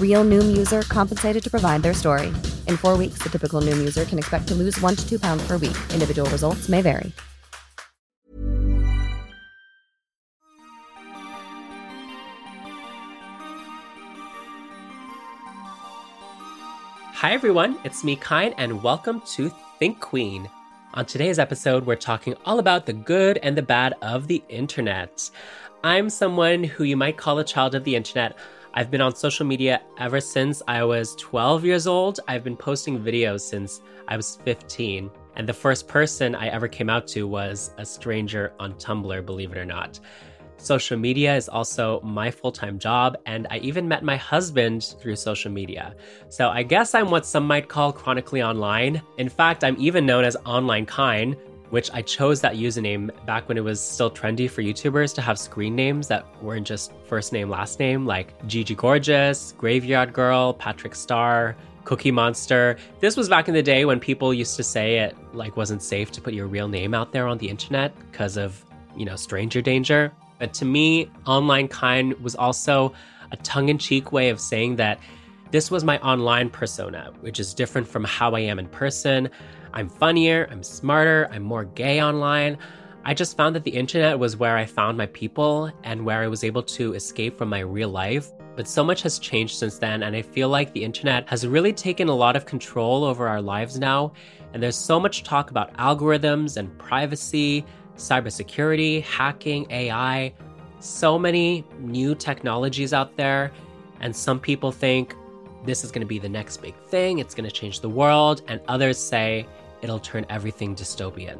Real Noom user compensated to provide their story. In four weeks, the typical Noom user can expect to lose one to two pounds per week. Individual results may vary. Hi, everyone. It's me, Kyne, and welcome to Think Queen. On today's episode, we're talking all about the good and the bad of the internet. I'm someone who you might call a child of the internet. I've been on social media ever since I was 12 years old. I've been posting videos since I was 15. And the first person I ever came out to was a stranger on Tumblr, believe it or not. Social media is also my full time job, and I even met my husband through social media. So I guess I'm what some might call chronically online. In fact, I'm even known as Online Kyne, which I chose that username back when it was still trendy for YouTubers to have screen names that weren't just first name, last name, like Gigi Gorgeous, Graveyard Girl, Patrick Star, Cookie Monster. This was back in the day when people used to say it like wasn't safe to put your real name out there on the internet because of, you know, stranger danger. But to me, Online Kyne was also a tongue in cheek way of saying that this was my online persona, which is different from how I am in person. I'm funnier, I'm smarter, I'm more gay online. I just found that the internet was where I found my people and where I was able to escape from my real life. But so much has changed since then, and I feel like the internet has really taken a lot of control over our lives now. And there's so much talk about algorithms and privacy, cybersecurity, hacking, AI, so many new technologies out there. And some people think this is going to be the next big thing, it's going to change the world. And others say it'll turn everything dystopian.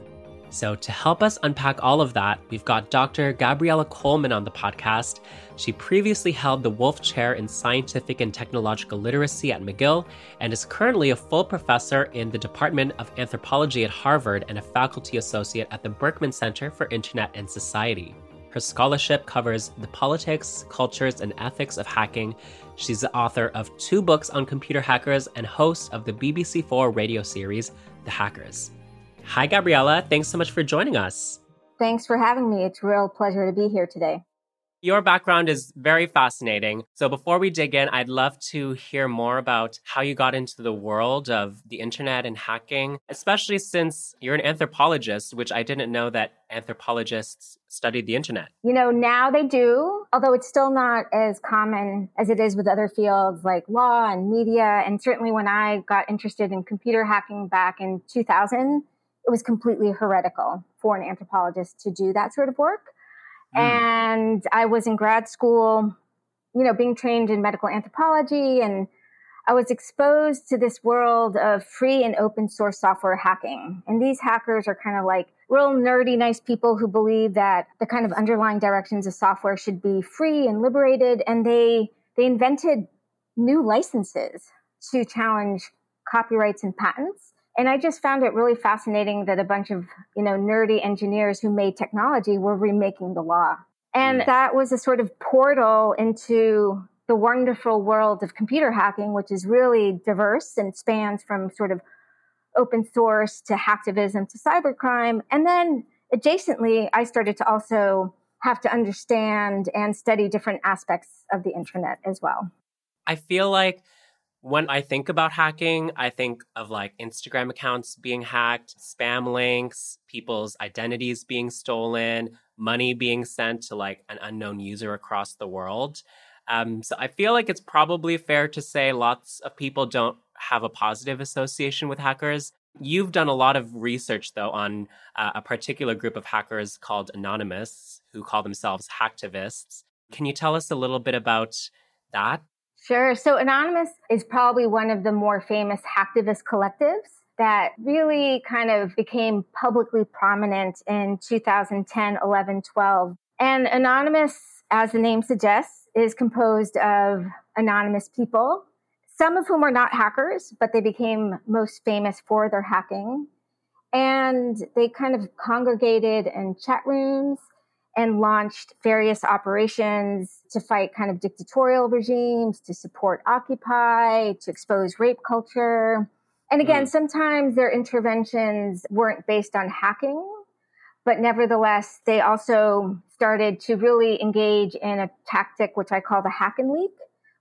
So, to help us unpack all of that, we've got Dr. Gabriella Coleman on the podcast. She previously held the Wolfe Chair in Scientific and Technological Literacy at McGill and is currently a full professor in the Department of Anthropology at Harvard and a faculty associate at the Berkman Center for Internet and Society. Her scholarship covers the politics, cultures, and ethics of hacking. She's the author of two books on computer hackers and host of the BBC4 radio series, The Hackers. Hi, Gabriella. Thanks so much for joining us. Thanks for having me. It's a real pleasure to be here today. Your background is very fascinating. So, before we dig in, I'd love to hear more about how you got into the world of the internet and hacking, especially since you're an anthropologist, which I didn't know that anthropologists studied the internet. You know, now they do, although it's still not as common as it is with other fields like law and media. And certainly when I got interested in computer hacking back in 2000, it was completely heretical for an anthropologist to do that sort of work. Mm. And I was in grad school, you know, being trained in medical anthropology and I was exposed to this world of free and open source software hacking. And these hackers are kind of like real nerdy, nice people who believe that the kind of underlying directions of software should be free and liberated. And they, they invented new licenses to challenge copyrights and patents. And I just found it really fascinating that a bunch of, you know, nerdy engineers who made technology were remaking the law. And that was a sort of portal into the wonderful world of computer hacking, which is really diverse and spans from sort of open source to hacktivism to cybercrime. And then adjacently, I started to also have to understand and study different aspects of the internet as well. I feel like when I think about hacking, I think of like Instagram accounts being hacked, spam links, people's identities being stolen, money being sent to like an unknown user across the world. Um, so I feel like it's probably fair to say lots of people don't have a positive association with hackers. You've done a lot of research, though, on uh, a particular group of hackers called Anonymous, who call themselves hacktivists. Can you tell us a little bit about that? Sure. So, Anonymous is probably one of the more famous hacktivist collectives that really kind of became publicly prominent in 2010, 11, 12. And Anonymous, as the name suggests, is composed of anonymous people some of whom are not hackers, but they became most famous for their hacking. And they kind of congregated in chat rooms and launched various operations to fight kind of dictatorial regimes, to support Occupy, to expose rape culture. And again, mm. sometimes their interventions weren't based on hacking, but nevertheless, they also started to really engage in a tactic which I call the hack and leak,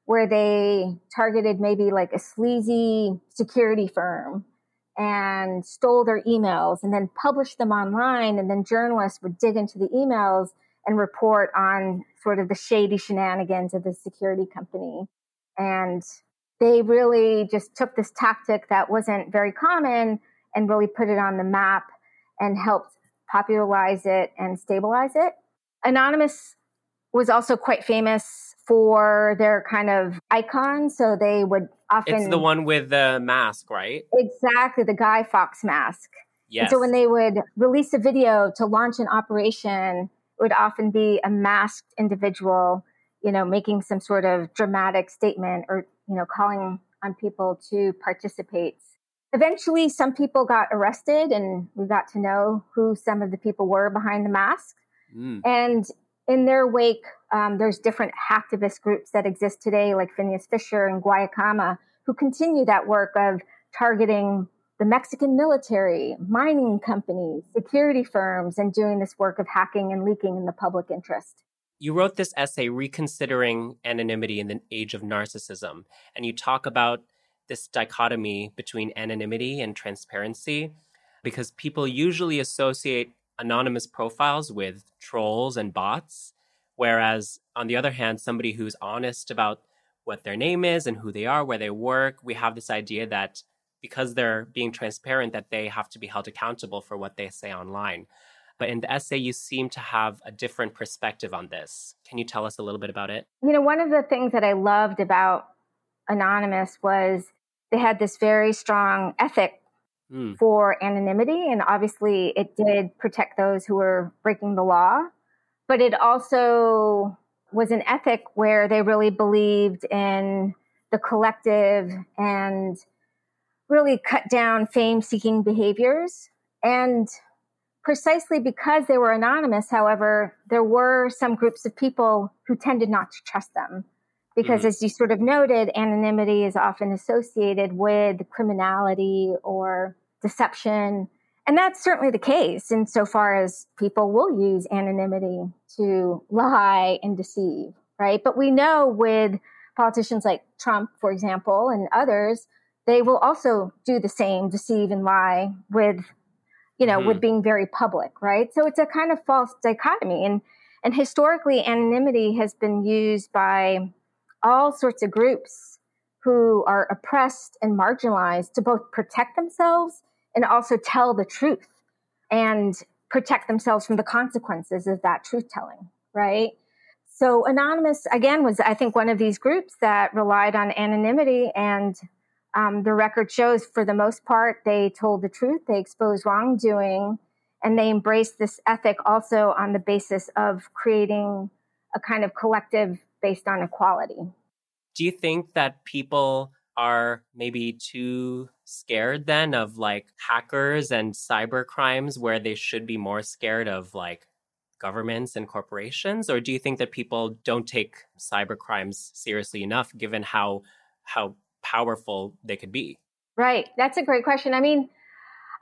where they targeted maybe like a sleazy security firm and stole their emails and then published them online. And then journalists would dig into the emails and report on sort of the shady shenanigans of the security company. And they really just took this tactic that wasn't very common and really put it on the map and helped popularize it and stabilize it. Anonymous was also quite famous for their kind of icon. So they would often. It's the one with the mask, right? Exactly, the Guy Fawkes mask. Yes. And so when they would release a video to launch an operation, it would often be a masked individual, you know, making some sort of dramatic statement or, you know, calling on people to participate. Eventually, some people got arrested, and we got to know who some of the people were behind the mask. Mm. And in their wake, um, there's different hacktivist groups that exist today, like Phineas Fisher and Guacamaya, who continue that work of targeting the Mexican military, mining companies, security firms, and doing this work of hacking and leaking in the public interest. You wrote this essay, Reconsidering Anonymity in the Age of Narcissism, and you talk about this dichotomy between anonymity and transparency because people usually associate anonymous profiles with trolls and bots. Whereas, on the other hand, somebody who's honest about what their name is and who they are, where they work, we have this idea that because they're being transparent, that they have to be held accountable for what they say online. But in the essay, you seem to have a different perspective on this. Can you tell us a little bit about it? You know, one of the things that I loved about Anonymous was they had this very strong ethic mm. for anonymity. And obviously, it did protect those who were breaking the law, but it also was an ethic where they really believed in the collective and really cut down fame seeking behaviors. And precisely because they were anonymous, however, there were some groups of people who tended not to trust them. Because mm-hmm. as you sort of noted, anonymity is often associated with criminality or deception. And that's certainly the case insofar as people will use anonymity to lie and deceive, right? But we know with politicians like Trump, for example, and others, they will also do the same, deceive and lie with, you know, mm-hmm. with being very public, right? So it's a kind of false dichotomy. And and historically, anonymity has been used by all sorts of groups who are oppressed and marginalized to both protect themselves and also tell the truth and protect themselves from the consequences of that truth telling, right? So Anonymous, again, was, I think, one of these groups that relied on anonymity. And um, the record shows, for the most part, they told the truth, they exposed wrongdoing, and they embraced this ethic also on the basis of creating a kind of collective based on equality. Do you think that people are maybe too scared then of like hackers and cyber crimes where they should be more scared of like governments and corporations? Or do you think that people don't take cyber crimes seriously enough given how how powerful they could be? Right. That's a great question. I mean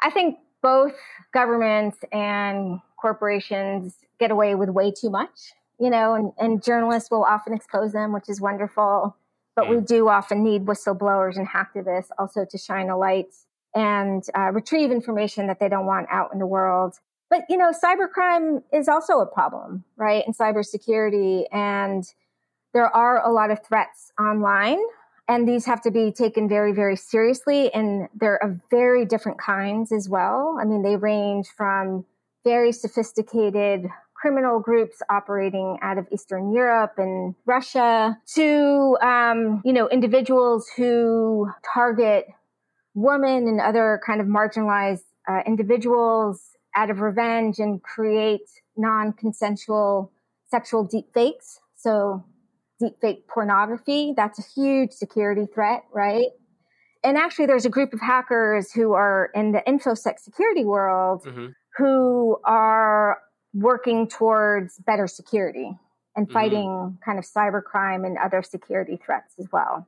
i think both governments and corporations get away with way too much you know and, and journalists will often expose them which is wonderful but mm. we do often need whistleblowers and hacktivists also to shine a light and uh, retrieve information that they don't want out in the world but you know, cybercrime is also a problem, right? And cybersecurity, and there are a lot of threats online, and these have to be taken very, very seriously. And they're of very different kinds as well. I mean, they range from very sophisticated criminal groups operating out of Eastern Europe and Russia to, um, you know, individuals who target women and other kind of marginalized uh, individuals out of revenge and create non-consensual sexual deep fakes. So deep fake pornography, that's a huge security threat, right? And actually there's a group of hackers who are in the infosec security world mm-hmm. who are working towards better security and mm-hmm. fighting mm-hmm. kind of cybercrime and other security threats as well.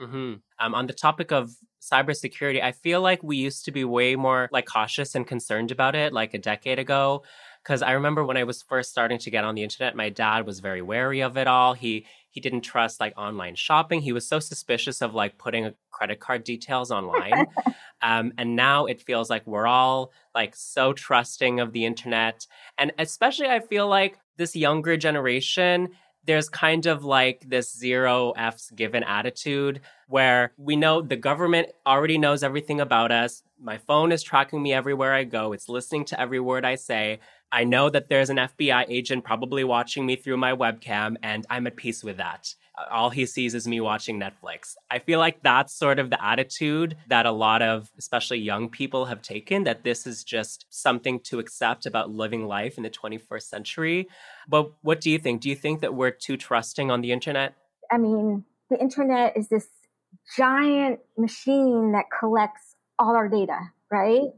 Mm-hmm. Um, on the topic of cybersecurity, I feel like we used to be way more like cautious and concerned about it like a decade ago. Because I remember when I was first starting to get on the internet, my dad was very wary of it all. He he didn't trust like online shopping. He was so suspicious of like putting credit card details online. um, and now it feels like we're all like so trusting of the internet, and especially I feel like this younger generation there's kind of like this zero F's given attitude where we know the government already knows everything about us. My phone is tracking me everywhere I go, it's listening to every word I say. I know that there's an FBI agent probably watching me through my webcam, and I'm at peace with that all he sees is me watching Netflix. I feel like that's sort of the attitude that a lot of, especially young people, have taken that this is just something to accept about living life in the 21st century. But what do you think? Do you think that we're too trusting on the internet? I mean, the internet is this giant machine that collects all our data, right?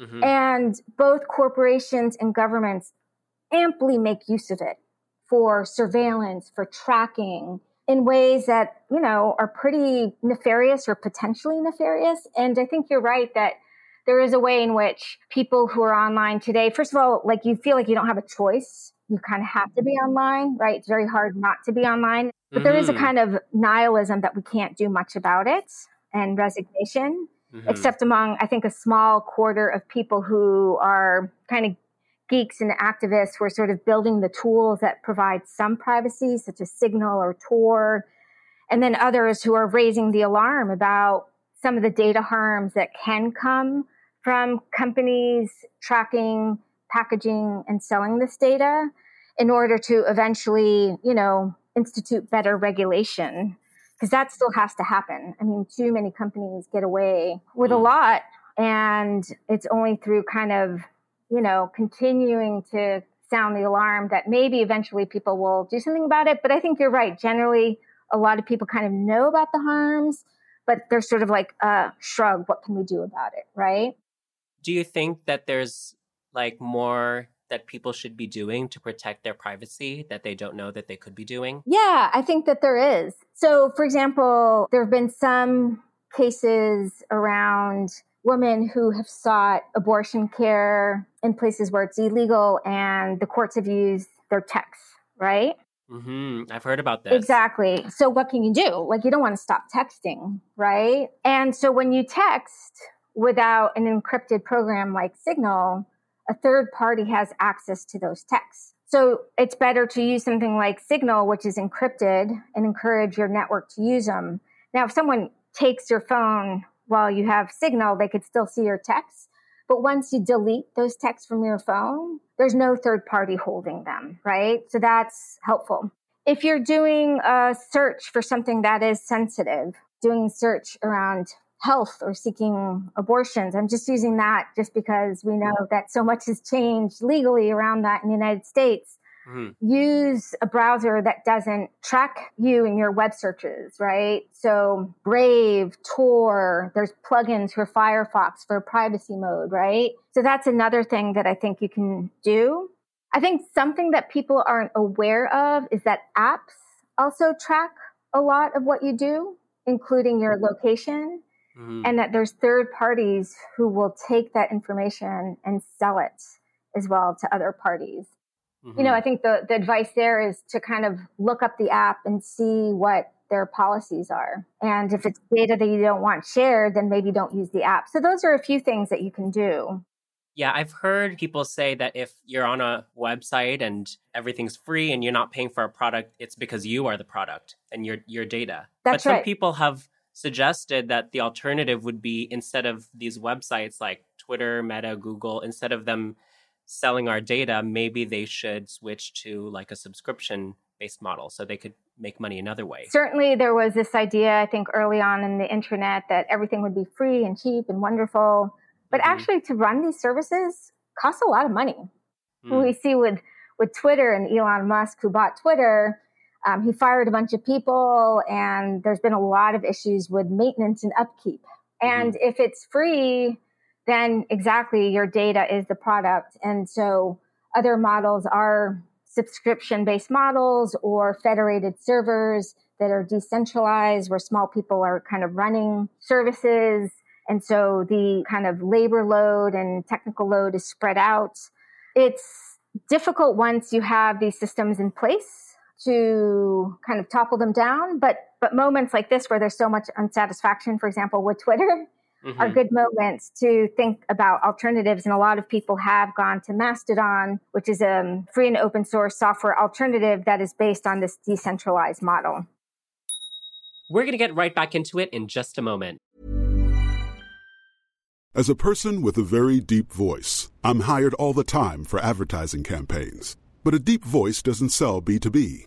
Mm-hmm. And both corporations and governments amply make use of it for surveillance, for tracking, in ways that, you know, are pretty nefarious or potentially nefarious. And I think you're right that there is a way in which people who are online today, first of all, like you feel like you don't have a choice. You kind of have to be online, right? It's very hard not to be online. But mm-hmm. there is a mm-hmm. kind of nihilism that we can't do much about it and resignation, mm-hmm. except among, I think, a small quarter of people who are kind of geeks and activists who are sort of building the tools that provide some privacy, such as Signal or Tor, and then others who are raising the alarm about some of the data harms that can come from companies tracking, packaging, and selling this data in order to eventually, you know, institute better regulation. Because that still has to happen. I mean, too many companies get away with a hmm. lot, and it's only through kind of you know, continuing to sound the alarm that maybe eventually people will do something about it. But I think you're right. Generally, a lot of people kind of know about the harms, but they're sort of like, uh, shrug, what can we do about it? Right. Do you think that there's like more that people should be doing to protect their privacy that they don't know that they could be doing? Yeah, I think that there is. So, for example, there have been some cases around women who have sought abortion care in places where it's illegal and the courts have used their texts, right? Mm-hmm. I've heard about this. Exactly. So, what can you do? Like, you don't want to stop texting, right? And so, when you text without an encrypted program like Signal, a third party has access to those texts. So, it's better to use something like Signal, which is encrypted, and encourage your network to use them. Now, if someone takes your phone while you have Signal, they could still see your texts. But once you delete those texts from your phone, there's no third party holding them, right? So that's helpful. If you're doing a search for something that is sensitive, doing search around health or seeking abortions, I'm just using that just because we know that so much has changed legally around that in the United States. Mm-hmm. Use a browser that doesn't track you in your web searches, right? So Brave, Tor, there's plugins for Firefox for privacy mode, right? So that's another thing that I think you can do. I think something that people aren't aware of is that apps also track a lot of what you do, including your location, mm-hmm. and that there's third parties who will take that information and sell it as well to other parties. Mm-hmm. You know, mm-hmm. I think the, the advice there is to kind of look up the app and see what their policies are. And if it's data that you don't want shared, then maybe don't use the app. So those are a few things that you can do. Yeah, I've heard people say that if you're on a website and everything's free and you're not paying for a product, it's because you are the product and your your data. That's but some right. people have suggested that the alternative would be instead of these websites like Twitter, Meta, Google, instead of them selling our data, maybe they should switch to like a subscription based model so they could make money another way. Certainly, there was this idea, I think, early on in the internet that everything would be free and cheap and wonderful. But mm-hmm. actually, to run these services costs a lot of money. Mm. We see with, with Twitter and Elon Musk, who bought Twitter, um, he fired a bunch of people, and there's been a lot of issues with maintenance and upkeep. And mm-hmm. if it's free, then exactly your data is the product. And so other models are subscription based models or federated servers that are decentralized where small people are kind of running services. And so the kind of labor load and technical load is spread out. It's difficult once you have these systems in place to kind of topple them down. But, but moments like this where there's so much unsatisfaction, for example, with Twitter, mm-hmm. are good moments to think about alternatives. And a lot of people have gone to Mastodon, which is a free and open source software alternative that is based on this decentralized model. We're going to get right back into it in just a moment. As a person with a very deep voice, I'm hired all the time for advertising campaigns. But a deep voice doesn't sell B2B,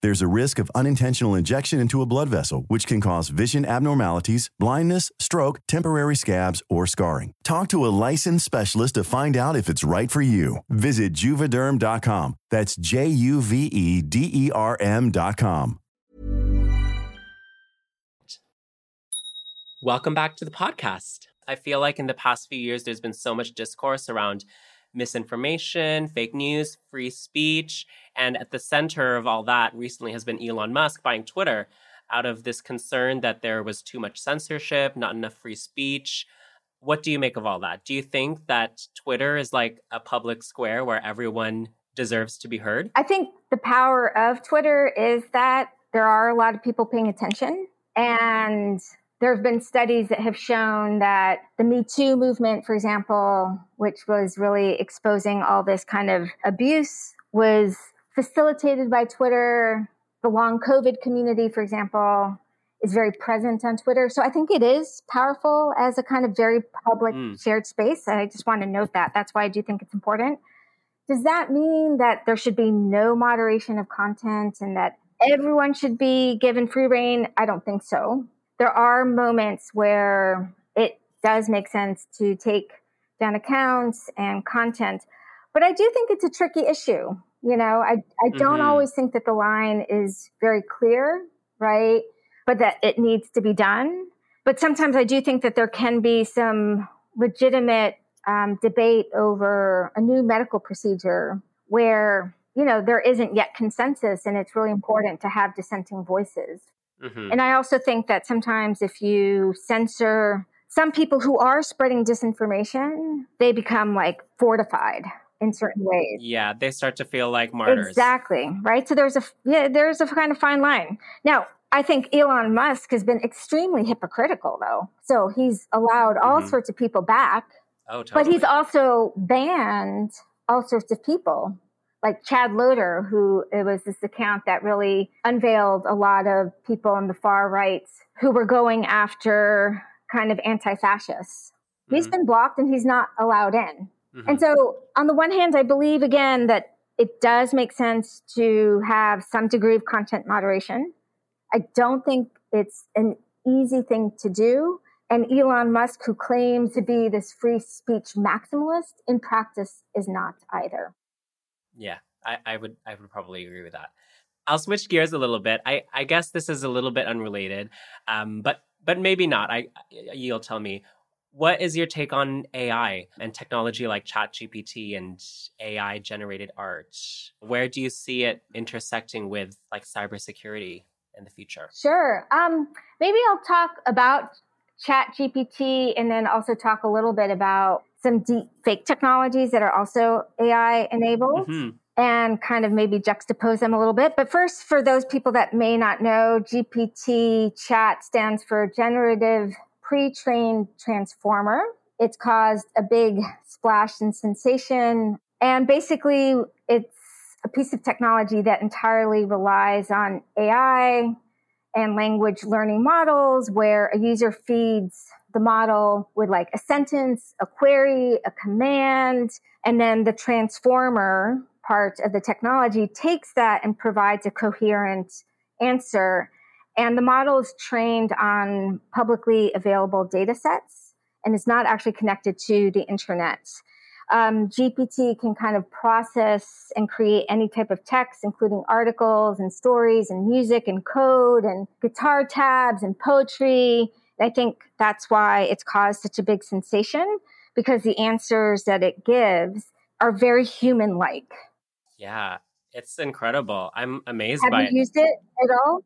There's a risk of unintentional injection into a blood vessel, which can cause vision abnormalities, blindness, stroke, temporary scabs, or scarring. Talk to a licensed specialist to find out if it's right for you. Visit juvederm.com. That's J U V E D E R M.com. Welcome back to the podcast. I feel like in the past few years, there's been so much discourse around misinformation, fake news, free speech. And at the center of all that recently has been Elon Musk buying Twitter out of this concern that there was too much censorship, not enough free speech. What do you make of all that? Do you think that Twitter is like a public square where everyone deserves to be heard? I think the power of Twitter is that there are a lot of people paying attention and there have been studies that have shown that the Me Too movement, for example, which was really exposing all this kind of abuse, was facilitated by Twitter. The long COVID community, for example, is very present on Twitter. So I think it is powerful as a kind of very public mm. shared space. And I just want to note that. That's why I do think it's important. Does that mean that there should be no moderation of content and that everyone should be given free reign? I don't think so. There are moments where it does make sense to take down accounts and content. But I do think it's a tricky issue. You know, I, I don't Mhm. always think that the line is very clear, right? But that it needs to be done. But sometimes I do think that there can be some legitimate um, debate over a new medical procedure where, you know, there isn't yet consensus and it's really important to have dissenting voices. Mhm. And I also think that sometimes if you censor some people who are spreading disinformation, they become like fortified in certain ways. Yeah, they start to feel like martyrs. Exactly. Right. So there's a yeah, there's a kind of fine line. Now, I think Elon Musk has been extremely hypocritical though. So he's allowed all Mhm. sorts of people back, Oh, totally. but he's also banned all sorts of people. Like Chad Loder, who it was this account that really unveiled a lot of people on the far right who were going after kind of anti-fascists. He's Mhm. been blocked and he's not allowed in. Mhm. And so, on the one hand, I believe again that it does make sense to have some degree of content moderation. I don't think it's an easy thing to do. And Elon Musk, who claims to be this free speech maximalist, in practice is not either. Yeah, I, I would I would probably agree with that. I'll switch gears a little bit. I, I guess this is a little bit unrelated, um, but but maybe not. I you'll tell me. What is your take on AI and technology like ChatGPT and AI generated art? Where do you see it intersecting with like cybersecurity in the future? Sure. Um, maybe I'll talk about Chat GPT and then also talk a little bit about some deep fake technologies that are also AI enabled. Mhm. and kind of maybe juxtapose them a little bit. But first, for those people that may not know, GPT chat stands for Generative Pre Trained Transformer. It's caused a big splash and sensation. And basically, it's a piece of technology that entirely relies on AI and language learning models where a user feeds the model with like a sentence, a query, a command, and then the transformer part of the technology takes that and provides a coherent answer. And the model is trained on publicly available data sets and is not actually connected to the internet. Um, GPT can kind of process and create any type of text, including articles and stories and music and code and guitar tabs and poetry. I think that's why it's caused such a big sensation because the answers that it gives are very human like. Yeah, it's incredible. I'm amazed Have by you it. used it at all?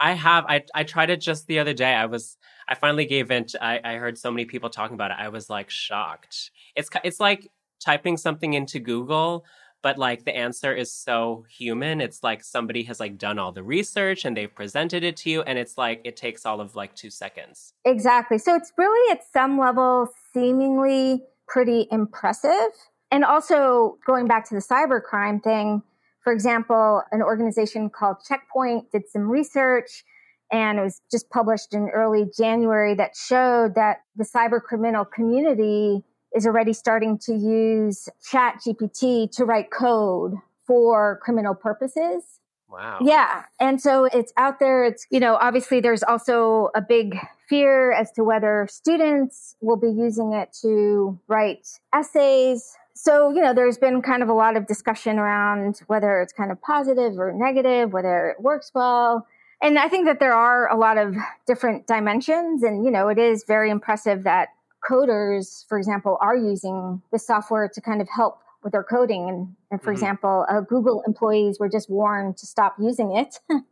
I have. I I tried it just the other day. I was. I finally gave in. To, I I heard so many people talking about it. I was like shocked. It's it's like typing something into Google, but like the answer is so human. It's like somebody has like done all the research and they've presented it to you, and it's like it takes all of like two seconds. Exactly. So it's really at some level seemingly pretty impressive. And also going back to the cybercrime thing, for example, an organization called Checkpoint did some research and it was just published in early January that showed that the cyber criminal community is already starting to use chat GPT to write code for criminal purposes. Wow. Yeah. And so it's out there. It's, you know, obviously there's also a big fear as to whether students will be using it to write essays. So, you know, there's been kind of a lot of discussion around whether it's kind of positive or negative, whether it works well. And I think that there are a lot of different dimensions. And, you know, it is very impressive that coders, for example, are using the software to kind of help with their coding. And, and for Mhm. example, uh, Google employees were just warned to stop using it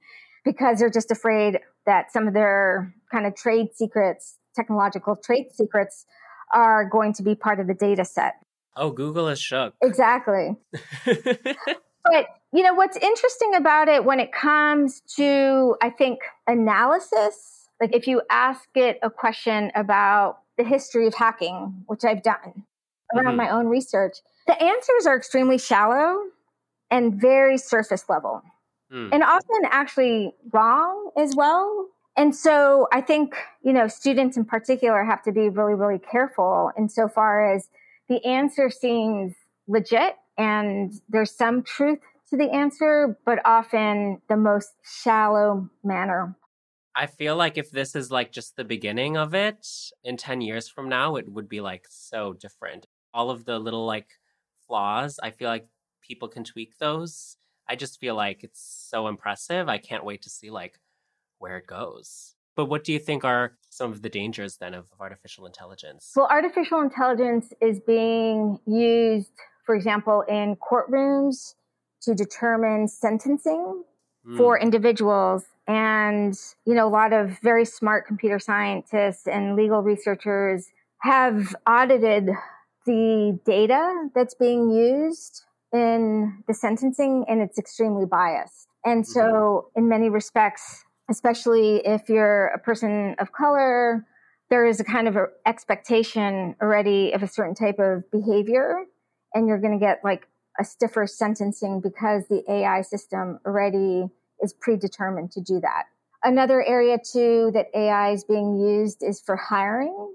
because they're just afraid that some of their kind of trade secrets, technological trade secrets, are going to be part of the data set. Oh, Google is shook. Exactly. But you know what's interesting about it when it comes to I think analysis, like if you ask it a question about the history of hacking, which I've done around Mhm. my own research, the answers are extremely shallow and very surface level Hmm. and often actually wrong as well. And so I think, you know, students in particular have to be really, really careful insofar as the answer seems legit and there's some truth to the answer, but often the most shallow manner. I feel like if this is like just the beginning of it, in 10 years from now, it would be like so different. All of the little like flaws, I feel like people can tweak those. I just feel like it's so impressive. I can't wait to see like where it goes. But what do you think are some of the dangers then of artificial intelligence? Well, artificial intelligence is being used, for example, in courtrooms to determine sentencing mm. for individuals. And, you know, a lot of very smart computer scientists and legal researchers have audited the data that's being used in the sentencing, and it's extremely biased. And so, mm-hmm. in many respects, especially if you're a person of color, there is a kind of a expectation already of a certain type of behavior, and you're going to get like a stiffer sentencing because the AI system already is predetermined to do that. Another area too that AI is being used is for hiring.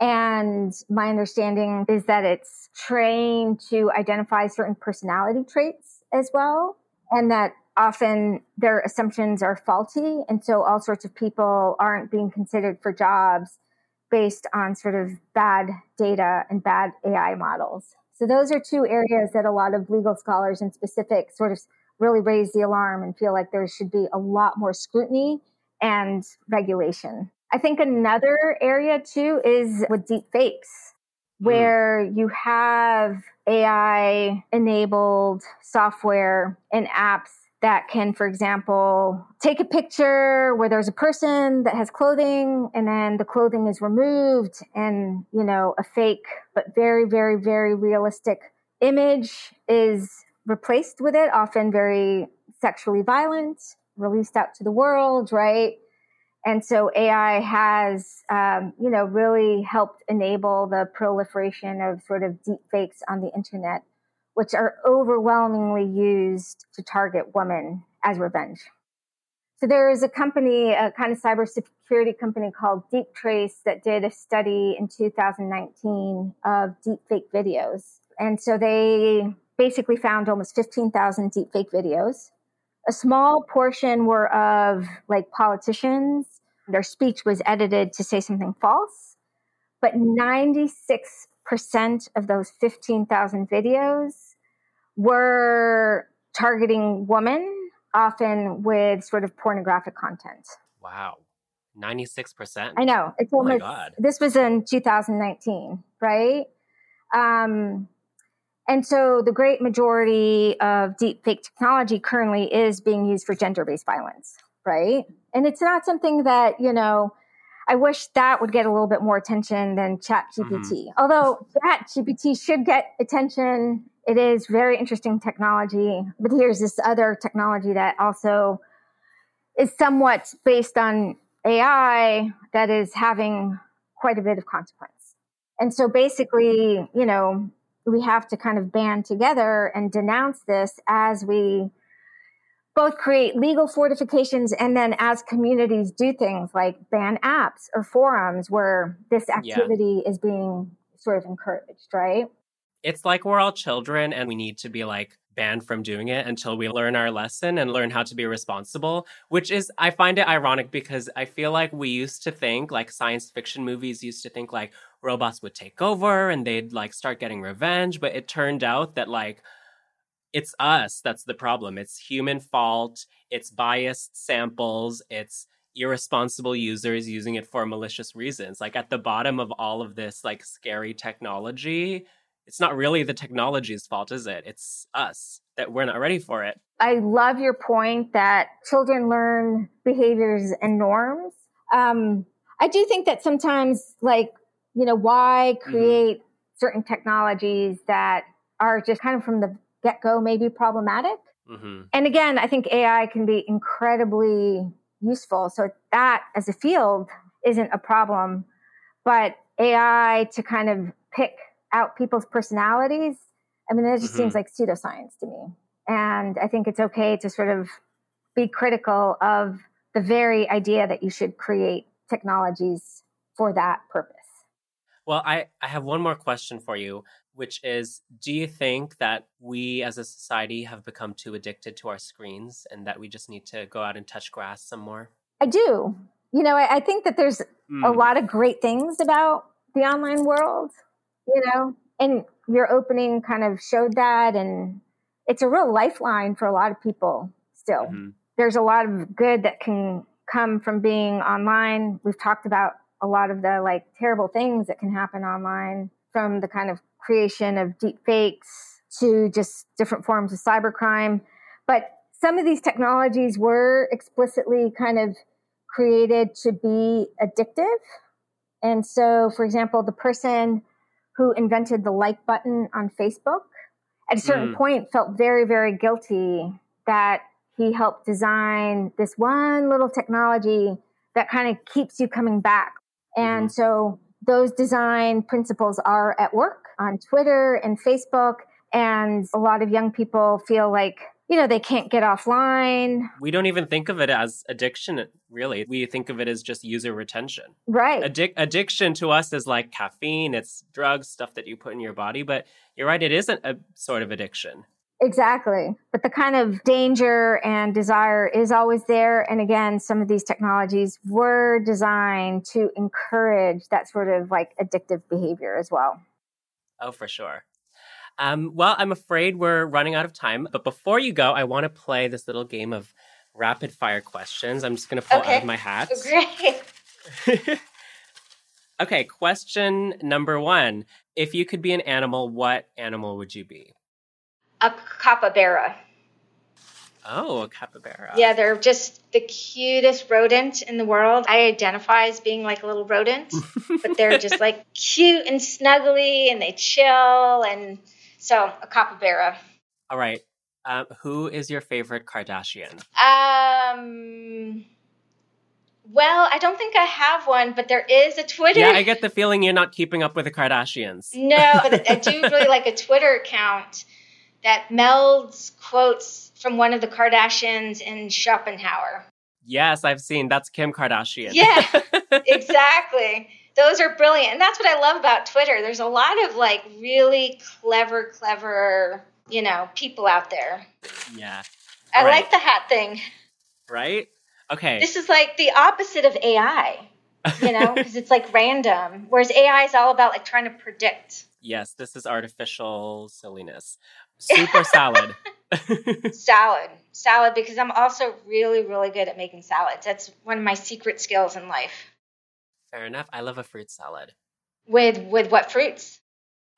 And my understanding is that it's trained to identify certain personality traits as well. And that often their assumptions are faulty. And so all sorts of people aren't being considered for jobs based on sort of bad data and bad AI models. So those are two areas that a lot of legal scholars in specific sort of really raise the alarm and feel like there should be a lot more scrutiny and regulation. I think another area too is with deep fakes, hmm. where mm. you have AI enabled software and apps that can, for example, take a picture where there's a person that has clothing and then the clothing is removed and, you know, a fake but very, very, very realistic image is replaced with it, often very sexually violent, released out to the world, right? And so AI has, um, you know, really helped enable the proliferation of sort of deep fakes on the internet which are overwhelmingly used to target women as revenge. So there is a company, a kind of cybersecurity company called Deep Trace that did a study in 2019 of deepfake videos. And so they basically found almost 15,000 deepfake videos. A small portion were of like politicians. Their speech was edited to say something false, but 96% of those 15,000 videos were targeting women, often with sort of pornographic content. Wow. 96%. I know. It's oh almost, this was in 2019, right? Um, and so the great majority of deep fake technology currently is being used for gender based violence, right? And it's not something that, you know, I wish that would get a little bit more attention than Chat GPT. Mm-hmm. Although Chat GPT should get attention it is very interesting technology. But here's this other technology that also is somewhat based on AI that is having quite a bit of consequence. And so basically, you know, we have to kind of band together and denounce this as we both create legal fortifications and then as communities do things like ban apps or forums where this activity yeah. is being sort of encouraged, right? it's like we're all children and we need to be like banned from doing it until we learn our lesson and learn how to be responsible, which is, I find it ironic because I feel like we used to think, like science fiction movies used to think like robots would take over and they'd like start getting revenge. But it turned out that like, it's us that's the problem. It's human fault. It's biased samples. It's irresponsible users using it for malicious reasons. Like at the bottom of all of this like scary technology it's not really the technology's fault, is it? It's us that we're not ready for it. I love your point that children learn behaviors and norms. Um, I do think that sometimes, like, you know, why mm-hmm. create mm-hmm. certain technologies that are just kind of from the get go may be problematic? Mm-hmm. And again, I think AI can be incredibly useful. So that as a field isn't a problem. But AI to kind of pick out people's personalities, I mean, that just mm-hmm. seems like pseudoscience to me. And I think it's okay to sort of be critical of the very idea that you should create technologies for that purpose. Well, I, I have one more question for you, which is Do you think that we as a society have become too addicted to our screens and that we just need to go out and touch grass some more? I do. you know, I, I think that there's Hmm. a lot of great things about the online world, you know, and your opening kind of showed that. And it's a real lifeline for a lot of people still. Mhm. There's a lot of good that can come from being online. We've talked about a lot of the like terrible things that can happen online from the kind of creation of deep fakes to just different forms of cybercrime. But some of these technologies were explicitly kind of created to be addictive. And so, for example, the person who invented the like button on Facebook at a certain Mm. point felt very, very guilty that he helped design this one little technology that kind of keeps you coming back. And so those design principles are at work on Twitter and Facebook. And a lot of young people feel like, you know, they can't get offline. We don't even think of it as addiction, really. We think of it as just user retention. Right. Addic- addiction to us is like caffeine, it's drugs, stuff that you put in your body. But you're right, it isn't a sort of addiction. Exactly. But the kind of danger and desire is always there. And again, some of these technologies were designed to encourage that sort of like addictive behavior as well. Oh, for sure. Um, well, I'm afraid we're running out of time. But before you go, I want to play this little game of rapid fire questions. I'm just going to pull out of my hat. Great. okay, question number one. If you could be an animal, what animal would you be? A capybara. Oh, a capybara. Yeah, they're just the cutest rodent in the world. I identify as being like a little rodent, but they're just like cute and snuggly and they chill. And so, a capybara. All right. Um, who is your favorite Kardashian? Um, well, I don't think I have one, but there is a Twitter. Yeah, I get the feeling you're not keeping up with the Kardashians. No, but I do really like a Twitter account that melds quotes from one of the Kardashians in Schopenhauer. Yes, I've seen. That's Kim Kardashian. Yeah, exactly. Those are brilliant. And that's what I love about Twitter. There's a lot of like really clever, clever, you know, people out there. yeah. I right. like the hat thing. Right? Okay. This is like the opposite of AI, you know, because it's like random. Whereas AI is all about like trying to predict. yes, this is artificial silliness. Super salad. salad salad because i'm also really really good at making salads that's one of my secret skills in life Fair enough. I love a fruit salad. with with what fruits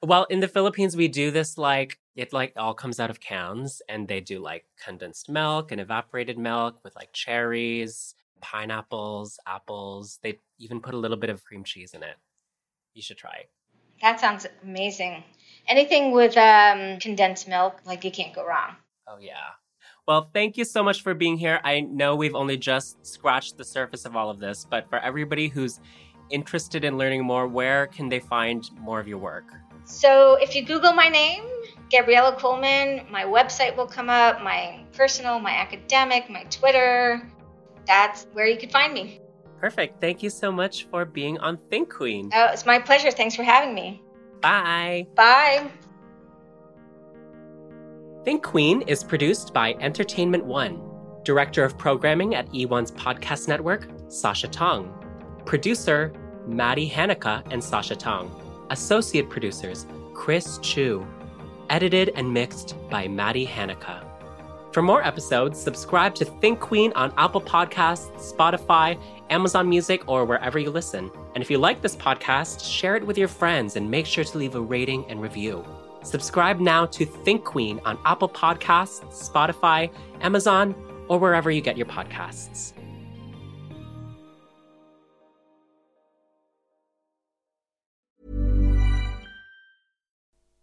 Well, in the Philippines, we do this like it like all comes out of cans, and they do like condensed milk and evaporated milk with like cherries, pineapples, apples. They even put a little bit of cream cheese in it. You should try. that sounds amazing anything with um, condensed milk like you can't go wrong Oh yeah. Well, thank you so much for being here. I know we've only just scratched the surface of all of this, but for everybody who's interested in learning more, where can they find more of your work? so if you google my name gabriella coleman my website will come up my personal my academic my twitter that's where you could find me Perfect. Thank you so much for being on Think Kyne. oh it's my pleasure thanks for having me Bye. bye Think Kyne is produced by Entertainment One. Director of Programming at E1's podcast network, Sasha Tong. Producer, Maddie Hanukkah and Sasha Tong. Associate producers, Chris Chu. Edited and mixed by Maddie Hanukkah. For more episodes, subscribe to Think Kyne on Apple Podcasts, Spotify, Amazon Music, or wherever you listen. And if you like this podcast, share it with your friends and make sure to leave a rating and review. Subscribe now to Think Kyne on Apple Podcasts, Spotify, Amazon, or wherever you get your podcasts.